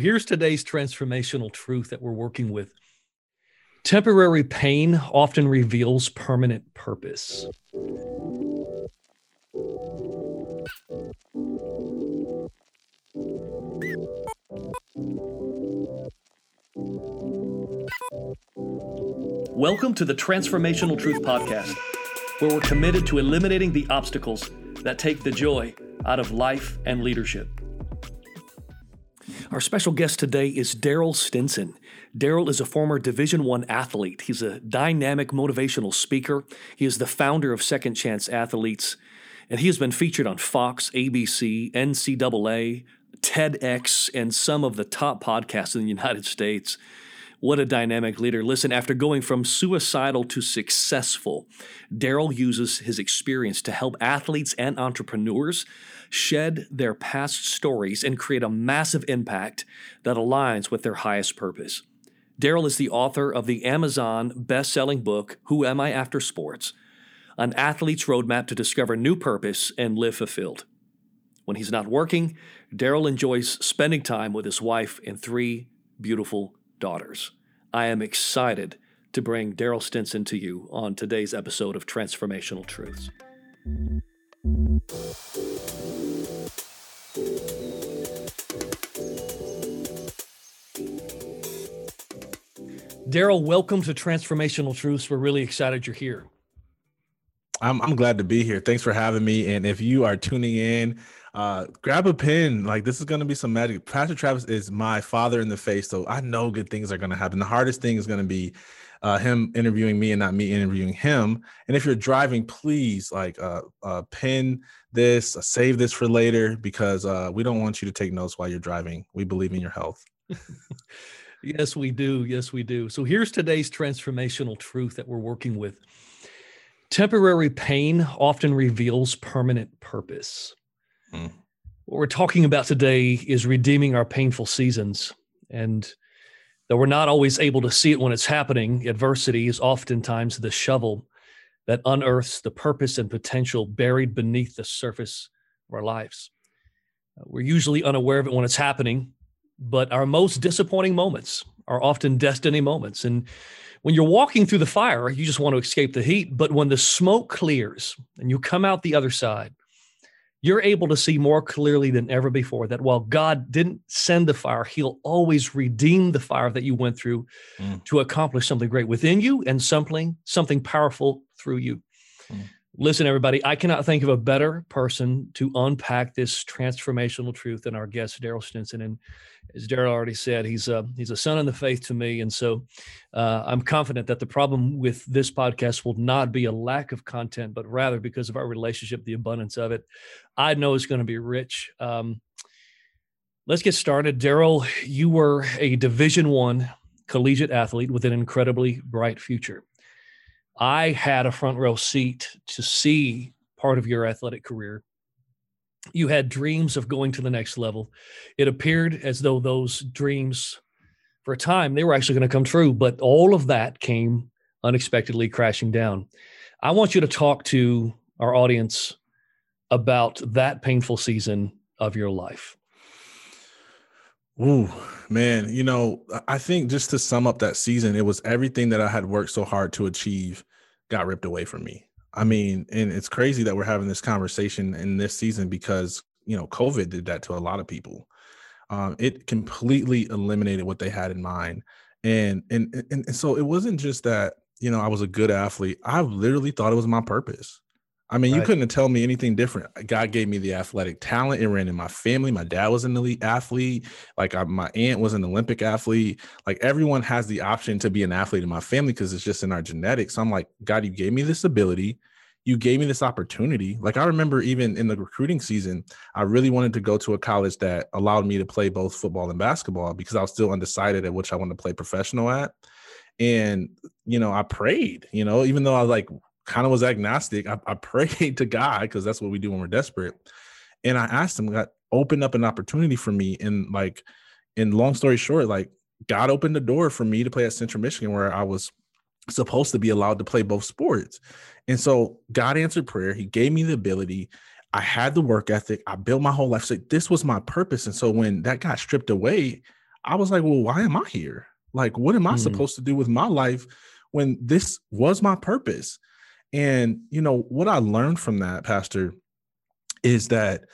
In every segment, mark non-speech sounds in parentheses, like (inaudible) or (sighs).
Here's today's transformational truth that we're working with. Temporary pain often reveals permanent purpose. Welcome to the Transformational Truth Podcast, where we're committed to eliminating the obstacles that take the joy out of life and leadership. Our special guest today is Daryl Stinson. Daryl is a former Division One athlete. He's a dynamic motivational speaker. He is the founder of Second Chance Athletes, and he has been featured on Fox, ABC, NCAA, TEDx, and some of the top podcasts in the (laughs) United States. What a dynamic leader. Listen, after going from suicidal to successful, Daryl uses his experience to help athletes and entrepreneurs shed their past stories and create a massive impact that aligns with their highest purpose. Daryl is the author of the Amazon best selling book, Who Am I After Sports? An athlete's roadmap to discover new purpose and live fulfilled. When he's not working, Daryl enjoys spending time with his wife and three beautiful daughters. I am excited to bring Daryl Stinson to you on today's episode of Transformational Truths. Daryl, welcome to Transformational Truths. We're really excited you're here. I'm, I'm glad to be here. Thanks for having me. And if you are tuning in, uh, grab a pen. Like this is going to be some magic. Pastor Travis is my father in the face, so I know good things are going to happen. The hardest thing is going to be uh, him interviewing me and not me interviewing him. And if you're driving, please like uh, uh, pin this, uh, save this for later because uh, we don't want you to take notes while you're driving. We believe in your health. (laughs) Yes, we do. Yes, we do. So here's today's transformational truth that we're working with. Temporary pain often reveals permanent purpose. Mm. What we're talking about today is redeeming our painful seasons. And though we're not always able to see it when it's happening, adversity is oftentimes the shovel that unearths the purpose and potential buried beneath the surface of our lives. We're usually unaware of it when it's happening, but our most disappointing moments are often destiny moments. And when you're walking through the fire, you just want to escape the heat. But when the smoke clears and you come out the other side, you're able to see more clearly than ever before that while God didn't send the fire, He'll always redeem the fire that you went through mm. to accomplish something great within you and something something powerful through you. Mm. Listen, everybody, I cannot think of a better person to unpack this transformational truth than our guest, Daryl Stinson. And as Daryl already said, he's a, he's a son in the faith to me. And so uh, I'm confident that the problem with this podcast will not be a lack of content, but rather because of our relationship, the abundance of it. I know it's going to be rich. Um, let's get started. Daryl, you were a Division One collegiate athlete with an incredibly bright future. I had a front row seat to see part of your athletic career. You had dreams of going to the next level. It appeared as though those dreams, for a time, they were actually going to come true, but all of that came unexpectedly crashing down. I want you to talk to our audience about that painful season of your life. Ooh, man, you know, I think just to sum up that season, it was everything that I had worked so hard to achieve got ripped away from me. I mean, and it's crazy that we're having this conversation in this season because, you know, COVID did that to a lot of people. Um, it completely eliminated what they had in mind. And, and and and so it wasn't just that, you know, I was a good athlete. I literally thought it was my purpose. I mean, right. you couldn't tell me anything different. God gave me the athletic talent. It ran in my family. My dad was an elite athlete. Like I, my aunt was an Olympic athlete. Like everyone has the option to be an athlete in my family because it's just in our genetics. So I'm like, God, you gave me this ability. You gave me this opportunity. Like I remember even in the recruiting season, I really wanted to go to a college that allowed me to play both football and basketball because I was still undecided at which I wanted to play professional at. And, you know, I prayed, you know, even though I was like kind of was agnostic. I, I prayed (laughs) to God because that's what we do when we're desperate. And I asked him, God, open up an opportunity for me. And like, in long story short, like God opened the door for me to play at Central Michigan where I was supposed to be allowed to play both sports. And so God answered prayer. He gave me the ability. I had the work ethic. I built my whole life. So this was my purpose. And so when that got stripped away, I was like, well, why am I here? Like, what am I mm. supposed to do with my life when this was my purpose? And, you know, what I learned from that, Pastor, is that,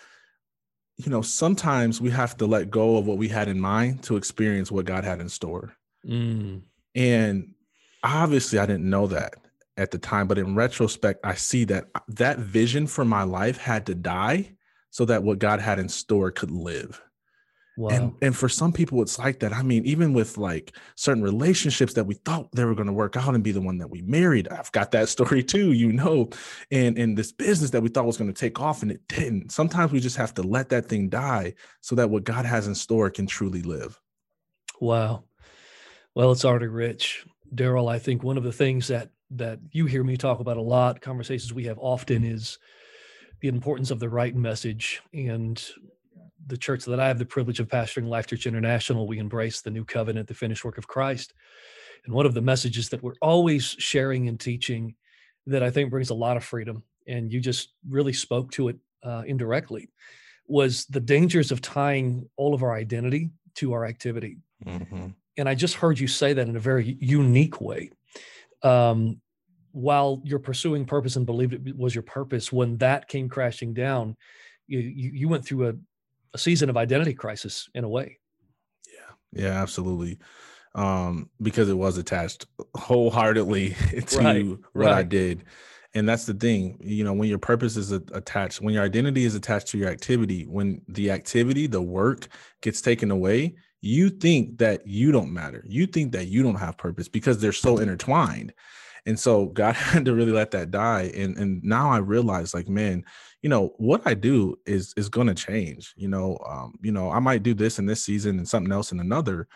you know, sometimes we have to let go of what we had in mind to experience what God had in store. Mm. And obviously, I didn't know that at the time, but in retrospect, I see that that vision for my life had to die so that what God had in store could live. Wow. And and for some people it's like that. I mean, even with like certain relationships that we thought they were going to work out and be the one that we married. I've got that (laughs) story too, you know. And in this business that we thought was going to take off and it didn't. Sometimes we just have to let that thing die so that what God has in store can truly live. Wow. Well, it's already rich. Daryl, I think one of the things that that you hear me talk about a lot, conversations we have often is the importance of the right message and the church that I have the privilege of pastoring, Life Church International, we embrace the new covenant, the finished work of Christ. And one of the messages that we're always sharing and teaching that I think brings a lot of freedom, and you just really spoke to it uh, indirectly, was the dangers of tying all of our identity to our activity. Mm-hmm. And I just heard you say that in a very unique way. Um, while you're pursuing purpose and believed it was your purpose, when that came crashing down, you, you, you went through a a season of identity crisis in a way. Yeah, yeah, absolutely. Um, because it was attached wholeheartedly (laughs) to right, what right. I did. And that's the thing, you know, when your purpose is attached, when your identity is attached to your activity, when the activity, the work gets taken away, you think that you don't matter. You think that you don't have purpose because they're so intertwined. And so God (laughs) had to really let that die. And and now I realize, like, man, you know what i do is is going to change you know um you know i might do this in this season and something else in another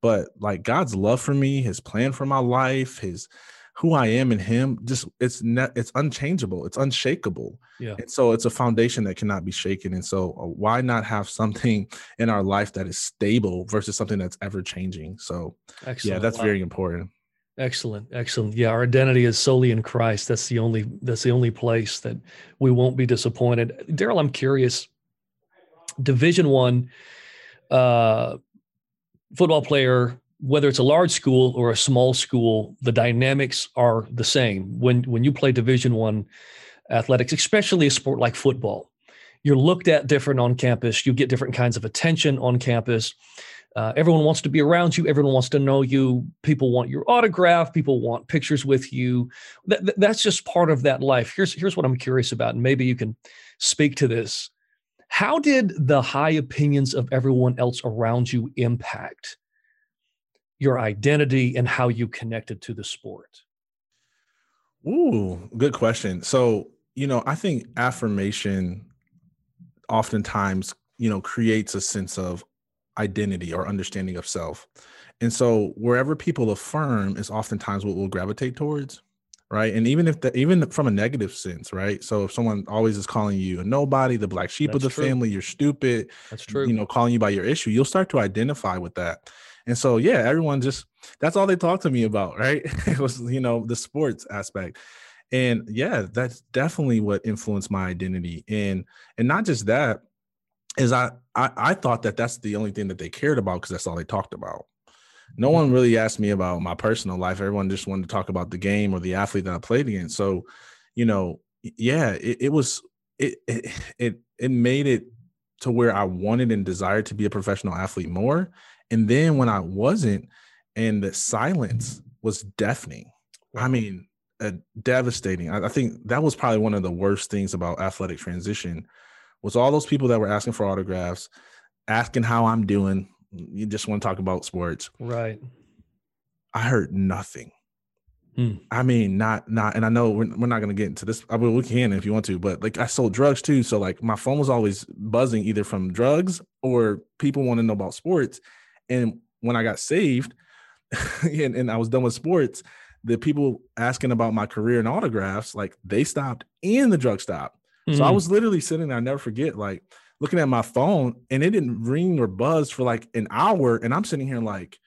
but like god's love for me his plan for my life his who i am in him just it's not it's unchangeable it's unshakable yeah and so it's a foundation that cannot be shaken and so uh, why not have something (laughs) in our life that is stable versus something that's ever changing so Excellent. yeah that's wow. very important Excellent, excellent. Yeah, our identity is solely in Christ. That's the only that's the only place that we won't be disappointed. Daryl, I'm curious. Division one uh, football player, whether it's a large school or a small school, the dynamics are the same. When when you play Division one athletics, especially a sport like football, you're looked at different on campus. You get different kinds of attention on campus. Uh, everyone wants to be around you. Everyone wants to know you. People want your autograph. People want pictures with you. That, that's just part of that life. Here's here's what I'm curious about, and maybe you can speak to this. How did the high opinions of everyone else around you impact your identity and how you connected to the sport? Ooh, good question. So, you know, I think affirmation oftentimes, you know, creates a sense of identity or understanding of self. And so wherever people affirm is oftentimes what we'll gravitate towards. Right. And even if the, even from a negative sense, right? So if someone always is calling you a nobody, the black sheep That's of the true. family, you're stupid. That's true. You know, calling you by your issue, you'll start to identify with that. And so, yeah, everyone just that's all they talk to me about, right? (laughs) it was, you know, the sports aspect. And yeah, that's definitely what influenced my identity. And and not just that, is I, I I thought that that's the only thing that they cared about because that's all they talked about. No one mm-hmm. really asked me about my personal life. Everyone just wanted to talk about the game or the athlete that I played against. So, you know, yeah, it, it was it, it (sighs) it it made it to where I wanted and desired to be a professional athlete more. And then when I wasn't, and the silence was deafening. I mean, uh, devastating. I, I think that was probably one of the worst things about athletic transition was all those people that were asking for autographs, asking how I'm doing. You just want to talk about sports. Right. I heard nothing. Hmm. I mean, not not, and I know we're, we're not going to get into this. I mean, we can if you want to, but like I sold drugs too, so like my phone was always buzzing either from drugs or people want to know about sports. And when I got saved, (laughs) and, and I was done with sports, the people asking about my career and autographs, like they stopped and the drug stopped. Mm-hmm. So I mm-hmm. was literally sitting there, I never forget, like looking at my phone and it didn't ring or buzz for like an hour. And I'm sitting here like,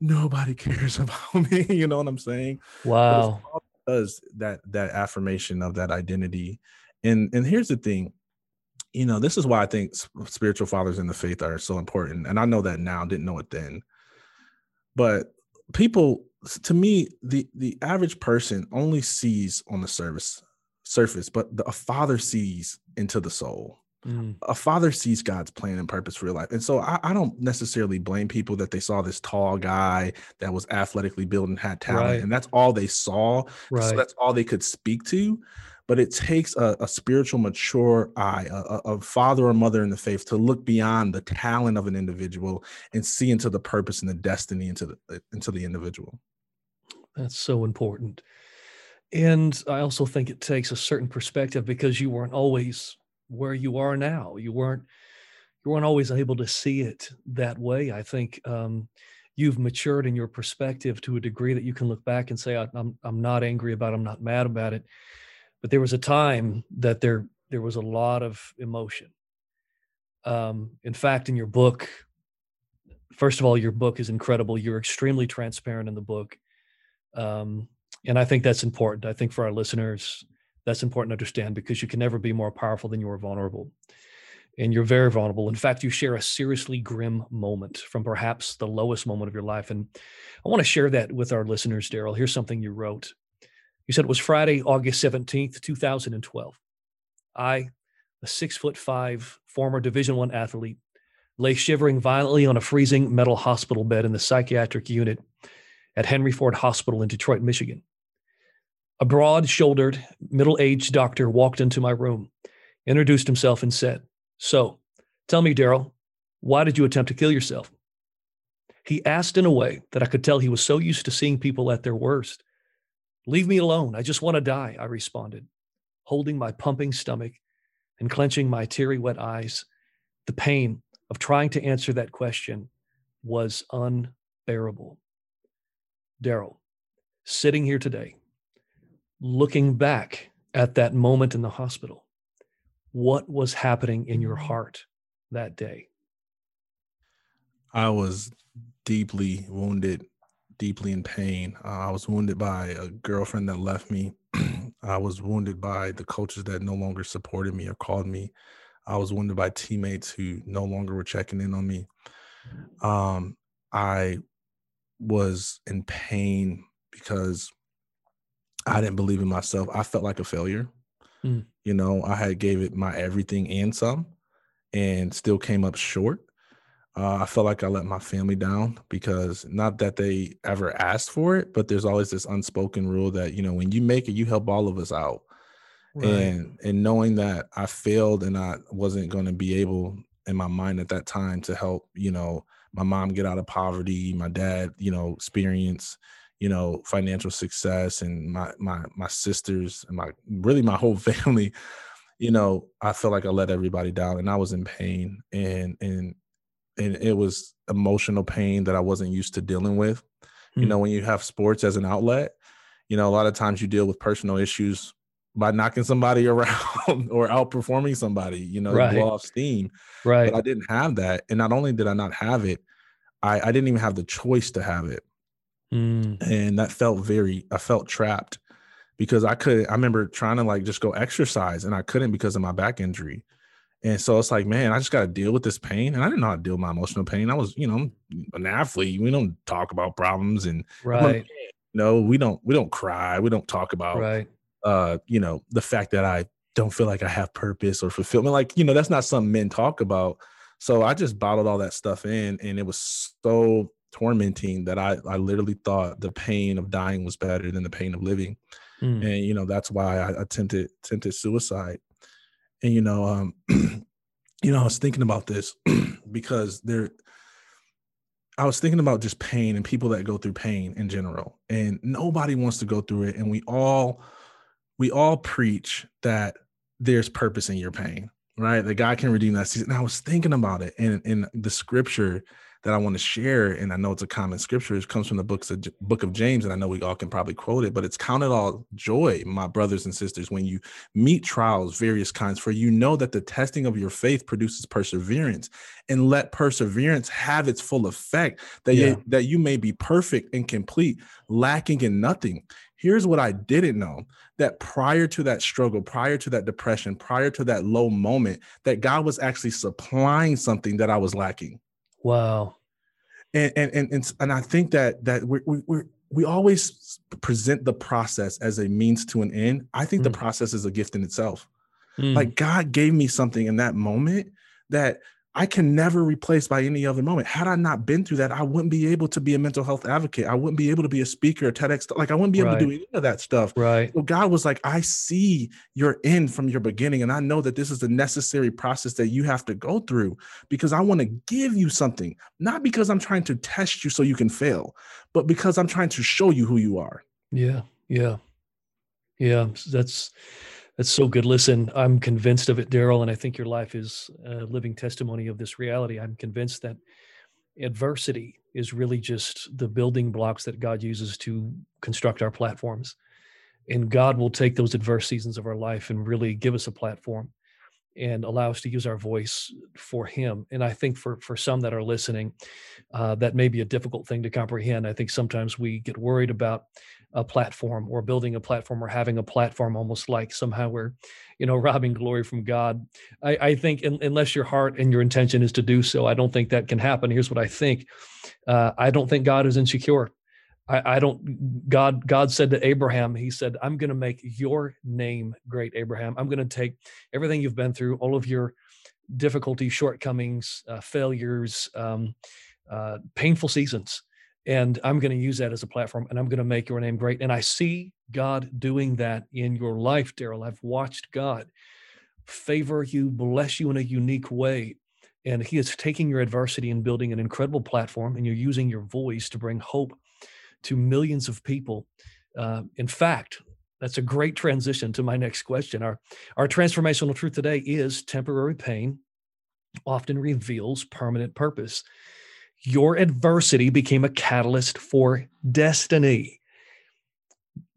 nobody cares (laughs) about me. (laughs) you know what I'm saying? Wow. Does that that affirmation of that identity. And and here's the thing. you know, this is why I think spiritual fathers in the faith are so important. And I know that now, didn't know it then. But people, to me, the the average person only sees on the surface surface, but the, a father sees into the soul. Mm. A father sees God's plan and purpose for your life. And so I, I, don't necessarily blame people that they saw this tall guy that was athletically built and had talent, right. and that's all they saw. Right. So that's all they could speak to but it takes a, a spiritual mature eye a, a, father or mother in the faith to look beyond the talent of an individual and see into the purpose and the destiny into the into the individual that's so important and i also think it takes a certain perspective because you weren't always where you are now. You weren't you weren't always able to see it that way. I think um, you've matured in your perspective to a degree that you can look back and say i'm, I'm not angry about it. I'm not mad about it. But there was a time that there there was a lot of emotion. Um, in fact in your book first of all your book is incredible. You're extremely transparent in the book. Um, and i think that's important. I think for our listeners that's important to understand because you can never be more powerful than you are vulnerable. And you're very vulnerable. In fact you share a seriously grim moment from perhaps the lowest moment of your life. And i want to share that with our listeners daryl. Here's something you wrote. You said it was Friday, August 17th, 2012. I, a six foot five former Division One athlete, lay shivering violently on a freezing metal hospital bed in the psychiatric unit at Henry Ford Hospital in Detroit, Michigan. A broad shouldered, middle aged doctor walked into my room, introduced himself, and said, So, tell me, Daryl, why did you attempt to kill yourself? He asked in a way that I could tell he was so used to seeing people at their worst Leave me alone. I just want to die, I responded, holding my pumping stomach and clenching my teary wet eyes. The pain of trying to answer that question was unbearable. Daryl, sitting here today, looking back at that moment in the hospital, what was happening in your heart that day? I was deeply wounded deeply in pain. Uh, I was wounded by a girlfriend that left me. (clears throat) I was wounded by the coaches that no longer supported me or called me. I was wounded by teammates who no longer were checking in on me. Um, I was in pain because I didn't believe in myself. I felt like a failure. Mm. You know, I had gave it my everything and some and still came up short. Uh, I felt like I let my family down because not that they ever asked for it, but there's always this unspoken rule that you know when you make it, you help all of us out. Right. And and knowing that I failed and I wasn't going to be able in my mind at that time to help, you know, my mom get out of poverty, my dad, you know, experience, you know, financial success, and my my my sisters and my really my whole (laughs) family you know, I felt like I let everybody down and I was in pain and and and it was emotional pain that I wasn't used to dealing with. Mm. You know, hmm. when you have sports as an outlet, you know, a lot of times you deal with personal issues by knocking somebody (laughs) around or outperforming somebody, you know, right. blow off steam. Right. But I didn't have that. And not only did I not have it, I, I didn't even have the choice to have it. Mm. And that felt very, I felt trapped because I could, I remember trying to like just go exercise and I couldn't because of my back injury. And so it's like, man, I just got to deal with this pain. And I didn't know how to deal with my emotional pain. I was, you know, an athlete. We don't talk about problems and right. No, we don't, we don't cry. We don't talk about, right. uh, you know, the fact that I don't feel like I have purpose or fulfillment. Like, you know, that's not something men talk about. So I just bottled all that stuff in and it was so tormenting that I, I literally thought the pain of dying was better than the pain of living. Mm. And, you know, that's why I attempted, attempted suicide and you know, um, (clears throat) you know, I was thinking about this (clears throat) because there I was thinking about just pain and people that go through pain in general. And nobody wants to go through it. And we all we all preach that there's purpose in your pain, right? That God can redeem that season. And I was thinking about it in, in the scripture that I want to share, and I know it's a common scripture. It comes from the books of book of James, and I know we all can probably quote it, but it's counted all joy, my brothers and sisters, when you meet trials, various kinds, for you know that the testing of your faith produces perseverance, and let perseverance have its full effect, that yeah. you, that you may be perfect and complete, lacking in nothing. Here's what I didn't know that prior to that struggle, prior to that depression, prior to that low moment, that God was actually supplying something that I was lacking. Wow. And and and and, and I think that that we we we we always present the process as a means to an end. I think mm. the process is a gift in itself. Mm. Like God gave me something in that moment that I can never replace by any other moment. Had I not been through that, I wouldn't be able to be a mental health advocate. I wouldn't be able to be a speaker, a TEDx. Like I wouldn't be able right. to do any of that stuff. Right. So God was like, I see your end from your beginning, and I know that this is the necessary process that you have to go through because I want to give you something, not because I'm trying to test you so you can fail, but because I'm trying to show you who you are. Yeah. Yeah. Yeah. That's that's so good. Listen, I'm convinced of it, Daryl, and I think your life is a living testimony of this reality. I'm convinced that adversity is really just the building blocks that God uses to construct our platforms. And God will take those adverse seasons of our life and really give us a platform and allow us to use our voice for him. And i think for for some that are listening uh, that may be a difficult thing to comprehend. I think sometimes we get worried about a platform or building a platform or having a platform almost like somehow we're you know (laughs) robbing glory from god. I, I think in, unless your heart and your intention is to do so i don't think that can happen. Here's what i think. Uh, i don't think god is insecure I, I don't god god said to abraham he said i'm going to make your name great abraham. I'm going to take everything you've been through all of your difficulties shortcomings uh, failures um, uh, painful seasons and i'm going to use that as a platform and i'm going to make your name great. And i see god doing that in your life daryl. I've watched god favor you bless you in a unique way and he is taking your adversity and building an incredible platform and you're using your voice to bring hope to millions of people. Uh, in fact, that's a great transition to my next question. Our, our transformational truth today is temporary pain often reveals permanent purpose. Your adversity became a catalyst for destiny.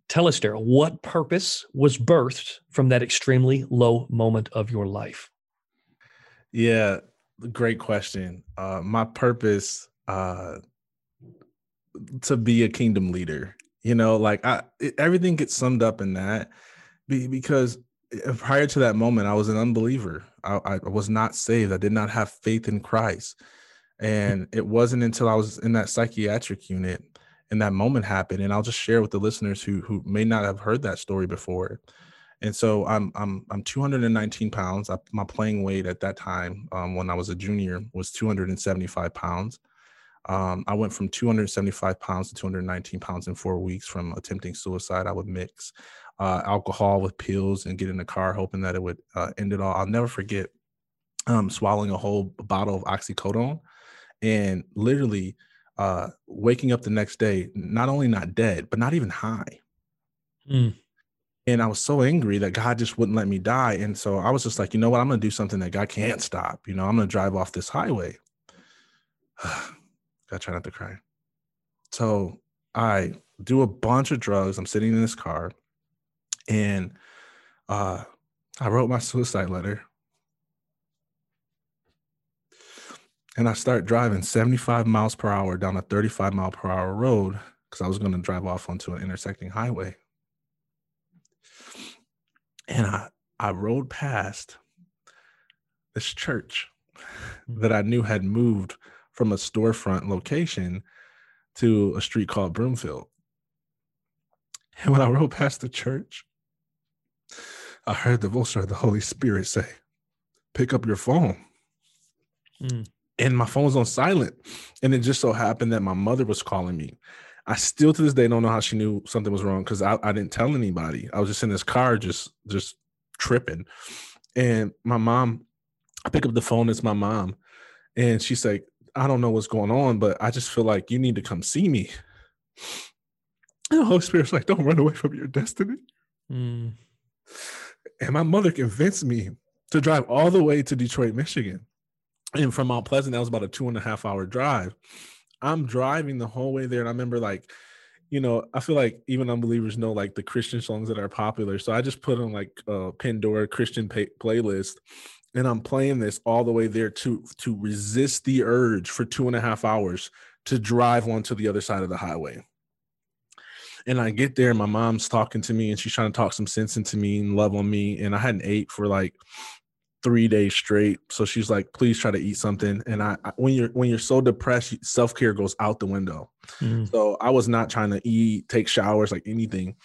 Tell us, Daryl, what purpose was birthed from that extremely low moment of your life? Yeah, great question. Uh, my purpose uh, to be a kingdom leader. You know, like I it, everything gets summed up in that because prior to that moment, I was an unbeliever. I, I was not saved. I did not have faith in Christ. And it wasn't until I was in that psychiatric unit and that moment happened. And I'll just share with the listeners who who may not have heard that story before. And so I'm I'm I'm 219 pounds. I, my playing weight at that time, um, when I was a junior, was 275 pounds. Um, I went from 275 pounds to 219 pounds in four weeks from attempting suicide. I would mix uh, alcohol with pills and get in the car, hoping that it would uh, end it all. I'll never forget um, swallowing a whole bottle of oxycodone and literally uh, waking up the next day, not only not dead, but not even high. Mm. And I was so angry that God just wouldn't let me die. And so I was just like, you know what? I'm going to do something that God can't stop. You know, I'm going to drive off this highway. (sighs) (sighs) I try not to cry. So I do a bunch of drugs. I'm sitting in this car and uh, I wrote my suicide letter. And I start driving 75 miles per hour down a 35 mile per hour road because I was going to drive off onto an intersecting highway. And I, I rode past this church that I knew had moved from a storefront location to a street called Broomfield. And when I rode past the church, I heard the voice of the Holy Spirit say, Pick up your phone. Mm. And my phone was on silent. And it just so happened that my mother was calling me. I still to this day don't know how she knew something was wrong because I, I didn't tell anybody. I was just in this car, just just tripping. And my mom, I pick up the phone, it's my mom. And she's like, I don't know what's going on, but I just feel like you need to come see me. (laughs) And the Holy Spirit's like, don't run away from your destiny. Mm. And my mother convinced me to drive all the way to Detroit, Michigan. And from Mount Pleasant, that was about a two and a half hour drive. I'm driving the whole way there. And I remember like, you know, I feel like even unbelievers know like the Christian songs that are popular. So I just put on like a Pandora Christian pay- playlist and I'm playing this all the way there to to resist the urge for two and a half hours to drive onto the other side of the highway. And I get there, my mom's talking to me and she's trying to talk some sense into me and love on me. And I hadn't ate for like three days straight. So she's like, please try to eat something. And I, I when you're when you're so depressed, self-care goes out the window. Mm. So I was not trying to eat, take showers, like anything.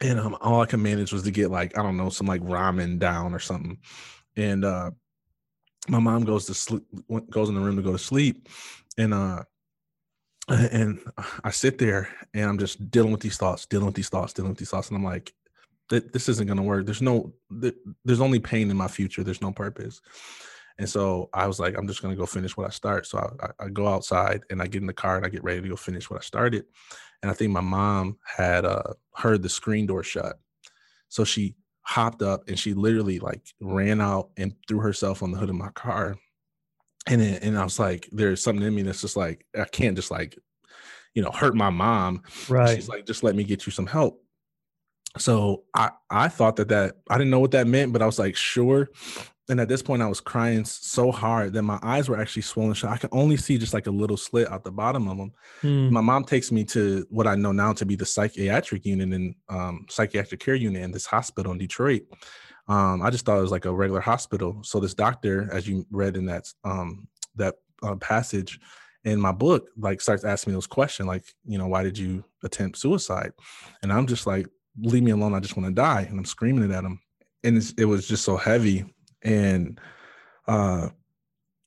And um, all I could manage was to get like, I don't know, some like ramen down or something. And uh my mom goes to sleep goes in the room to go to sleep. And uh and I sit there and I'm just dealing with these thoughts, dealing with these thoughts, dealing with these thoughts. And I'm like, this isn't to work. There's no, there's only pain in my future. There's no purpose. And so I was like, I'm just to go finish what I start. So I, I, go outside and I get in the car and I get ready to go finish what I started. And I think my mom had uh, heard the screen door shut. So she hopped up and she literally like ran out and threw herself on the hood of my car. And it, and I was like, there's something in me that's just like, I can't just like, you know, hurt my mom. Right. She's like, just let me get you some help so I I thought that that I didn't know what that meant, but I was like sure. And at this point, I was crying so hard that my eyes were actually swollen shut. I could only see just like a little slit out the bottom of them. Hmm. My mom takes me to what I know now to be the psychiatric unit and um, psychiatric care unit in this hospital in Detroit. Um, I just thought it was like a regular hospital. So this doctor, as you read in that um, that uh, passage in my book, like starts asking me those questions, like you know, why did you attempt suicide? And I'm just like, leave me alone. I just want to die. And I'm screaming it at him. And it was just so heavy. And uh,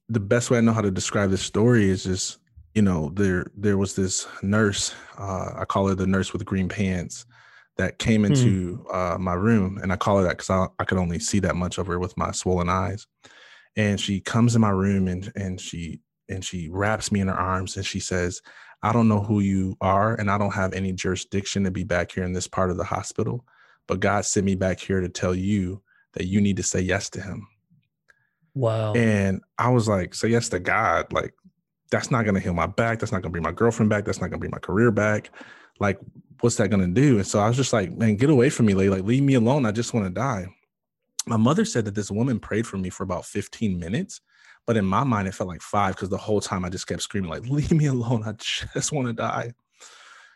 the best way I know how to describe this story is just, you know, there there was this nurse, uh, I call her the nurse with green pants, that came hmm. into hmm. uh, my room. And I call her that because I, I could only see that much of her with my swollen eyes. And she comes in my room and and she and she wraps me in her arms and she says, I don't know who you are, and I don't have any jurisdiction to be back here in this part of the hospital. But God sent me back here to tell you that you need to say yes to Him. Wow. And I was like, say yes to God. Like, that's not going to heal my back. That's not going to bring my girlfriend back. That's not going to bring my career back. Like, what's that going to do? And so I was just like, man, get away from me, Like, leave me alone. I just want to die. My mother said that this woman prayed for me for about 15 minutes but in my mind, it felt like five because the whole time I just kept screaming, like, (laughs) leave me alone. I just want to die.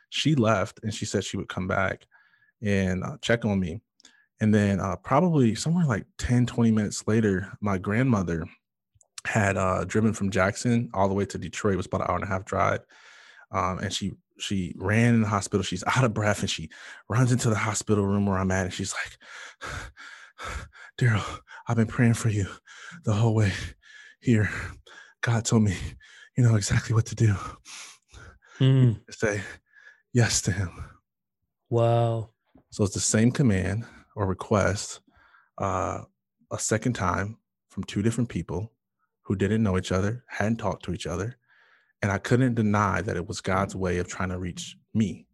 She left and she said she would come back and uh, check on me. And then uh, probably somewhere like 10, 20 minutes later, my grandmother had uh, driven from Jackson all the way to Detroit. It was about an hour and a half drive. Um, and she she ran in the hospital. She's out of breath and she runs into the hospital room where I'm at. And she's like, (sighs) Daryl, I've been praying for you the whole way here, God told me, you know exactly what to do. Mm. Say yes to Him. Wow. So it's the same command or request uh, a second time from two different people who didn't know each other, hadn't talked to each other. And I couldn't deny that it was God's way of trying to reach me.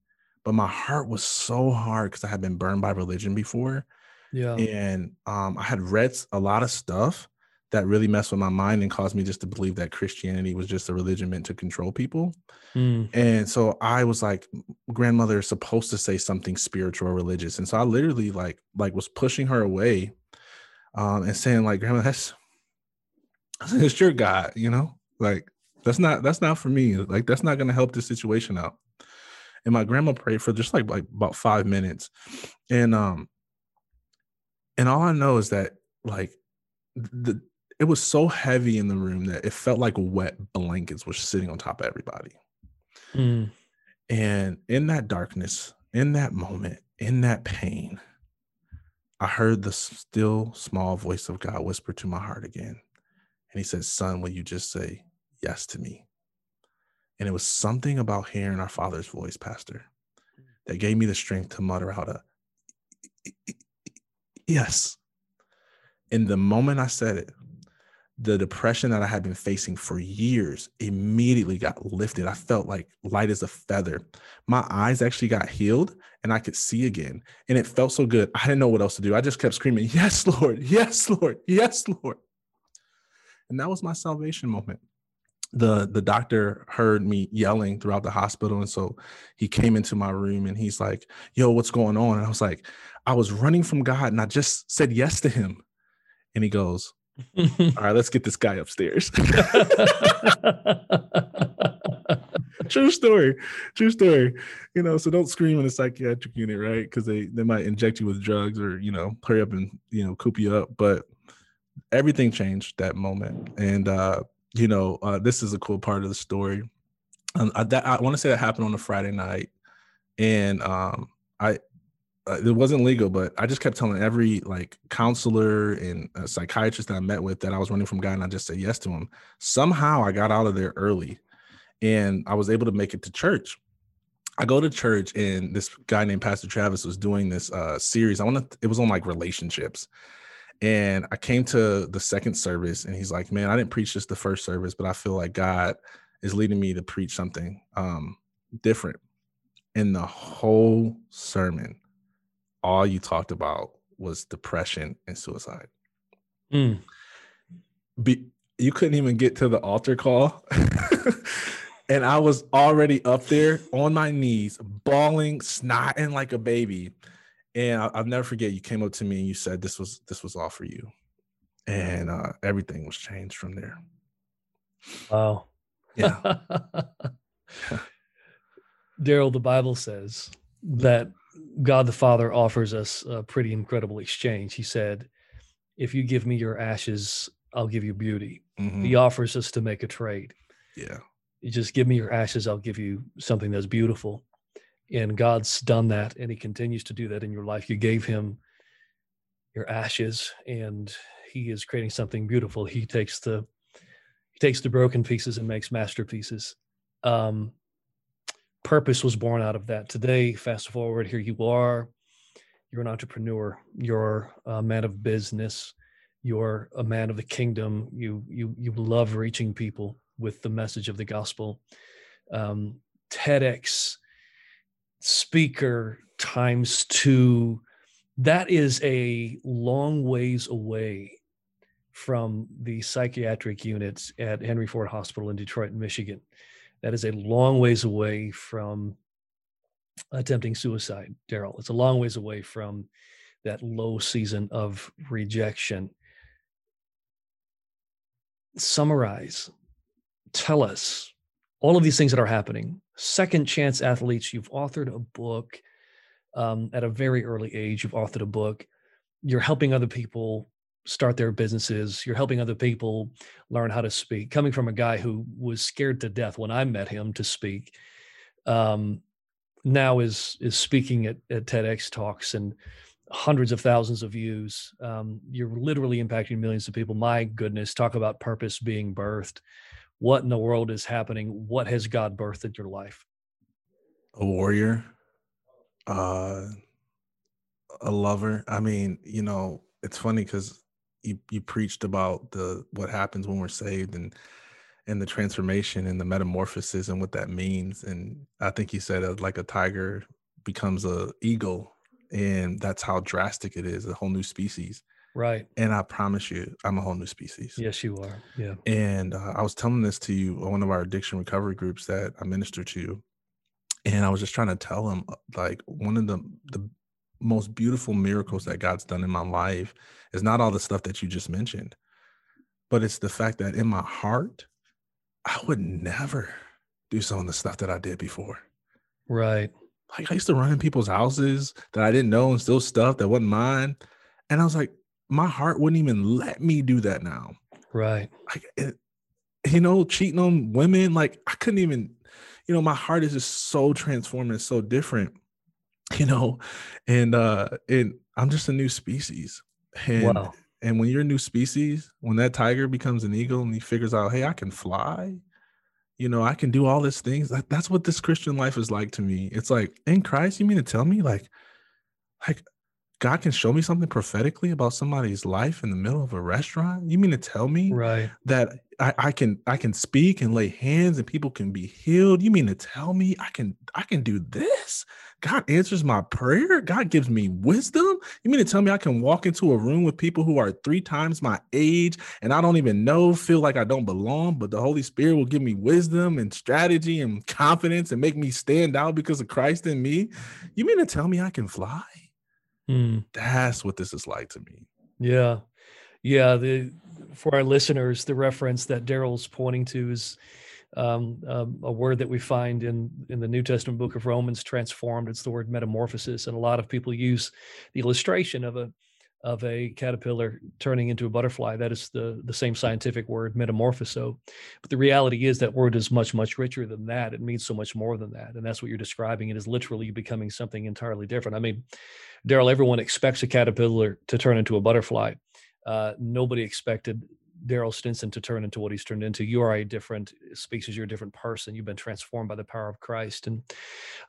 But my heart was so hard because I had been burned by religion before. Yeah. And um, I had read a lot of stuff that really messed with my mind and caused me just to believe that Christianity was just a religion meant to control people. Mm. And so I was like, grandmother is supposed to say something spiritual or religious. And so I literally like like was pushing her away um, and saying, like, grandma, that's (laughs) it's your God, you know? Like that's not that's not for me. Like that's not gonna help this situation out. And my grandma prayed for just like like about five minutes. And um and all I know is that like the it was so heavy in the room that it felt like wet blankets were sitting on top of everybody. Mm. And in that darkness, in that moment, in that pain, I heard the still small voice of God whisper to my heart again. And he said, Son, will you just say yes to me? And it was something about hearing our Father's voice, Pastor, that gave me the strength to mutter out a yes. In the moment I said it, the depression that I had been facing for years immediately got lifted. I felt like light as a feather. My eyes actually got healed and I could see again. And it felt so good. I didn't know what else to do. I just kept screaming, Yes, Lord. Yes, Lord. Yes, Lord. And that was my salvation moment. The the doctor heard me yelling throughout the hospital. And so he came into my room and he's like, Yo, what's going on? And I was like, I was running from God and I just said yes to him. And he goes, All right, let's get this guy upstairs. (laughs) True story. True story. You know, so don't scream in a psychiatric unit, right? Because they they might inject you with drugs or you know hurry up and you know coop you up. But everything changed that moment, and uh, you know uh, this is a cool part of the story. Um, I, I want to say that happened on a Friday night, and um, I uh, it wasn't legal, but I just kept telling every like counselor and psychiatrist that I met with that I was running from God, and I just said yes to him. Somehow I got out of there early, and I was able to make it to church. I go to church, and this guy named Pastor Travis was doing this uh, series. I want to. It was on like relationships, and I came to the second service, and he's like, "Man, I didn't preach just the first service, but I feel like God is leading me to preach something um, different." In the whole sermon, all you talked about was depression and suicide. Mm. Be, you couldn't even get to the altar call. (laughs) and I was already up there on my knees, bawling, snotting like a baby. And I, will never forget. You came up to me and you said, "This was this was all for you," and uh, everything was changed from there. Wow. Yeah. (laughs) Daryl, the Bible says that God the Father offers us a pretty incredible exchange. He said, "If you give me your ashes, I'll give you beauty." Mm-hmm. He offers us to make a trade. Yeah you just give me your ashes i'll give you something that's beautiful and god's done that and he continues to do that in your life you gave him your ashes and he is creating something beautiful he takes the he takes the broken pieces and makes masterpieces um purpose was born out of that. Today fast forward here you are. You're an entrepreneur. You're a man of business. You're a man of the kingdom. You you you love reaching people with the message of the gospel. Um, TEDx speaker times two, that is a long ways away from the psychiatric units at Henry Ford Hospital in Detroit, Michigan. That is a long ways away from attempting suicide, Daryl. It's a long ways away from that low season of rejection. Summarize tell us all of these things that are happening. Second chance athletes, you've authored a book um, at a very early age. You've authored a book. You're helping other people start their businesses. You're helping other people learn how to speak. Coming from a guy who was scared to death when I met him to speak, um, now is is speaking at, at TEDx talks and hundreds of thousands of views. Um, you're literally impacting millions of people. My goodness, talk about purpose being birthed what in the world is happening? What has God birthed in your life? A warrior, uh, a lover. I mean, you know, it's funny because you you preached about the what happens when we're saved and and the transformation and the metamorphosis and what that means. And I think you said uh, like a tiger becomes a eagle, and that's how drastic it is, a whole new species. Right. And I promise you, I'm a whole new species. Yes, you are. Yeah. And uh, I was telling this to you one of our addiction recovery groups that I minister to, and I was just trying to tell them uh, like one of the the most beautiful miracles that God's done in my life is not all the stuff that you just mentioned, but it's the fact that in my heart, I would never do some of the stuff that I did before. Right. Like I used to run in people's houses that I didn't know and steal stuff that wasn't mine. And I was like, my heart wouldn't even let me do that now. Right. Like, it, you know, cheating on women, like I couldn't even, you know, my heart is just so transformed and so different, (laughs) you know, and uh, and I'm just a new species. And wow. and when you're a new species, when that tiger becomes an eagle and he figures out, hey, I can fly, you know, I can do all these things. Like, that's what this Christian life is like to me. It's like in Christ, you mean to tell me, like, like God can show me something prophetically about somebody's life in the middle of a restaurant? You mean to tell me right. that I, I can I can speak and lay hands and people can be healed? You mean to tell me I can I can do this? God answers my prayer. God gives me wisdom. You mean to tell me I can walk into a room with people who are three times my age and I don't even know, feel like I don't belong, but the Holy Spirit will give me wisdom and strategy and confidence and make me stand out because of Christ in me? You mean to tell me I can fly? Mm. That's what this is like to me. Yeah. Yeah. The for our listeners, the reference that Daryl's pointing to is um, um, a word that we find in in the New Testament book of Romans, transformed. It's the word metamorphosis, and a lot of people use the illustration of a of a caterpillar turning into a butterfly. That is the the same scientific word, metamorphoso. But the reality is that word is much much richer than that. It means so much more than that, and that's what you're describing. It is literally becoming something entirely different. I mean, Daryl, everyone expects a caterpillar to turn into a butterfly. Uh, nobody expected Daryl Stinson to turn into what he's turned into. You are a different species. You're a different person. You've been transformed by the power of Christ. And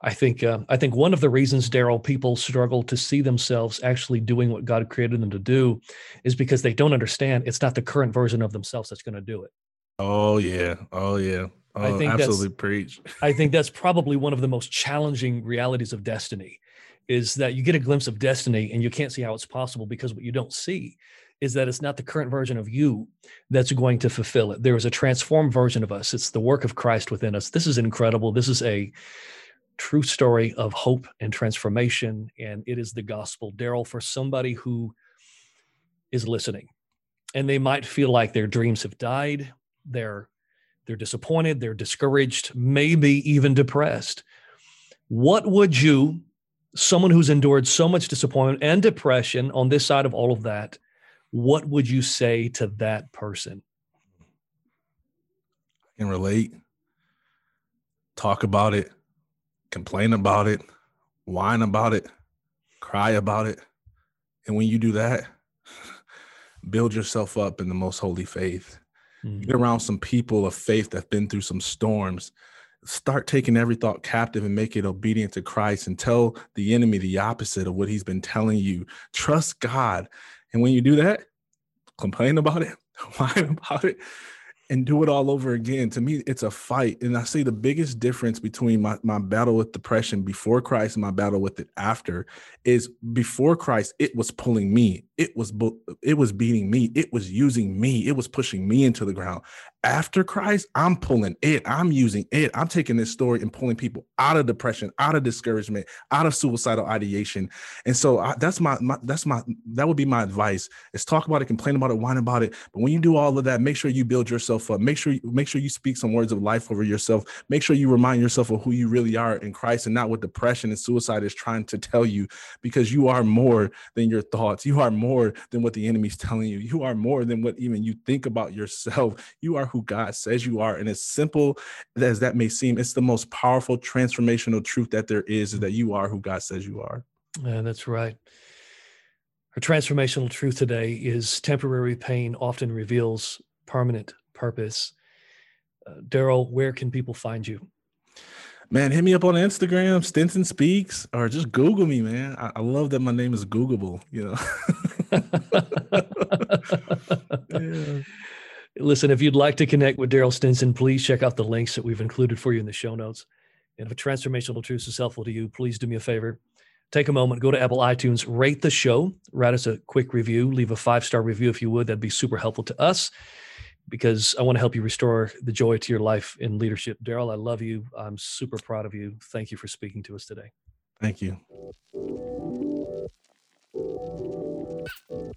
I think uh, I think one of the reasons Daryl people struggle to see themselves actually doing what God created them to do is because they don't understand it's not the current version of themselves that's going to do it. Oh yeah. Oh yeah. Oh, I think absolutely preach. I think that's (laughs) probably one of the most challenging realities of destiny is that you get a glimpse of destiny and you can't see how it's possible because what you don't see is that it's not the current version of you that's going to fulfill it. There is a transformed version of us. It's the work of Christ within us. This is incredible. This is a true story of hope and transformation, and it is the gospel. Daryl, for somebody who is listening, and they might feel like their dreams have died, they're they're disappointed, they're discouraged, maybe even depressed. What would you someone who's endured so much disappointment and depression on this side of all of that, what would you say to that person? I can relate, talk about it, complain about it, whine about it, cry about it. And when you do that, (laughs) build yourself up in the most holy faith. Mm-hmm. Get around some people of faith that've been through some storms start taking every thought captive and make it obedient to Christ and tell the enemy the opposite of what he's been telling you. Trust God. And when you do that, complain about it, (laughs) whine about it, and do it all over again. To me, it's a fight. And I see the biggest difference between my, my battle with depression before Christ and my battle with it after is before Christ, it was pulling me. It was it was beating me. It was using me. It was pushing me into the ground after Christ, I'm pulling it. I'm using it. I'm taking this story and pulling people out of depression, out of discouragement, out of suicidal ideation. And so I, that's my, my, that's my that would be my advice. Is talk about it, complain about it, whine about it. But when you do all of that, make sure you build yourself up. Make sure you make sure you speak some words of life over yourself. Make sure you remind yourself of who you really are in Christ and not what depression and suicide is trying to tell you because you are more than your thoughts. You are more than what the enemy's telling you. You are more than what even you think about yourself. You are who God says you are. And as simple as that may seem, it's the most powerful transformational truth that there is, is that you are who God says you are. Yeah, that's right. Our transformational truth today is temporary pain often reveals permanent purpose. Uh, Daryl, where can people find you? Man, hit me up on Instagram, Stinson Speaks, or just Google me, man. I, I love that my name is Googleable, you know. (laughs) yeah. (laughs) Listen, if you'd like to connect with Daryl Stinson, please check out the links that we've included for you in the show notes. And if a transformational truth is helpful to you, please do me a favor. Take a moment, go to Apple iTunes, rate the show, write us a quick review, leave a five star review if you would. That'd be super helpful to us because I want to help you restore the joy to your life in leadership. Daryl, I love you. I'm super proud of you. Thank you for speaking to us today. Thank you. you